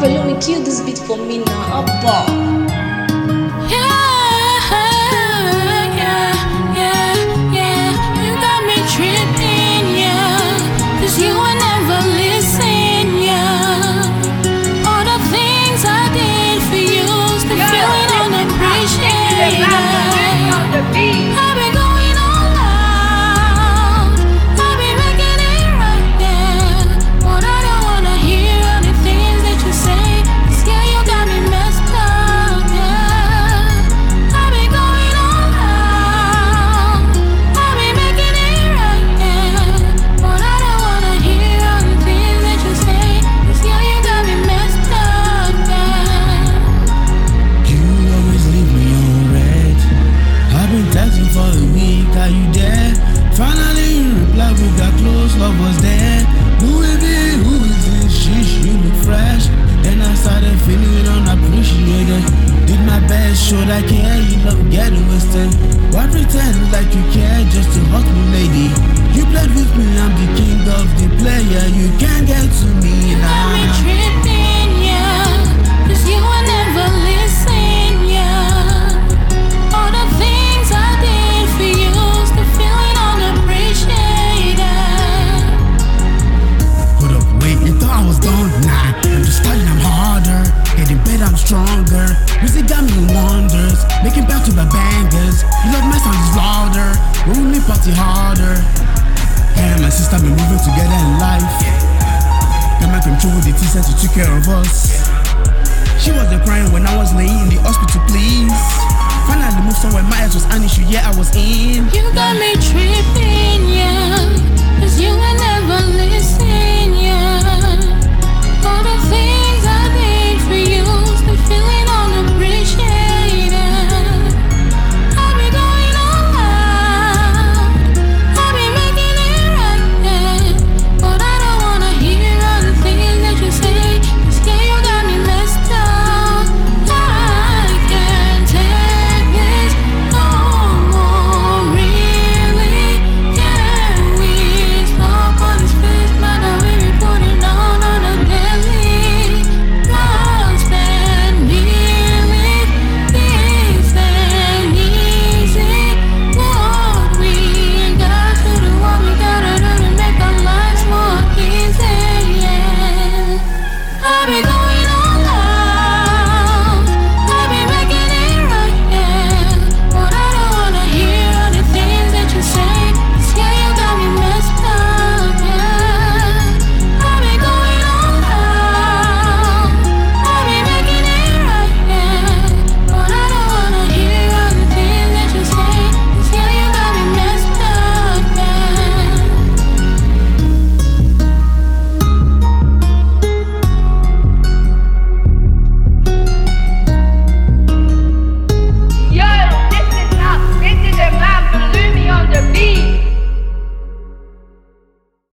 But let me kill this beat for me now. Oh, Appa. love was there. Only party harder. Yeah, my sister been moving together in life. Then and control the teacher to take care of us. She wasn't crying when I was laying in the hospital, please. Finally moved somewhere, my ass was an issue, yeah, I was in. You got me tripping.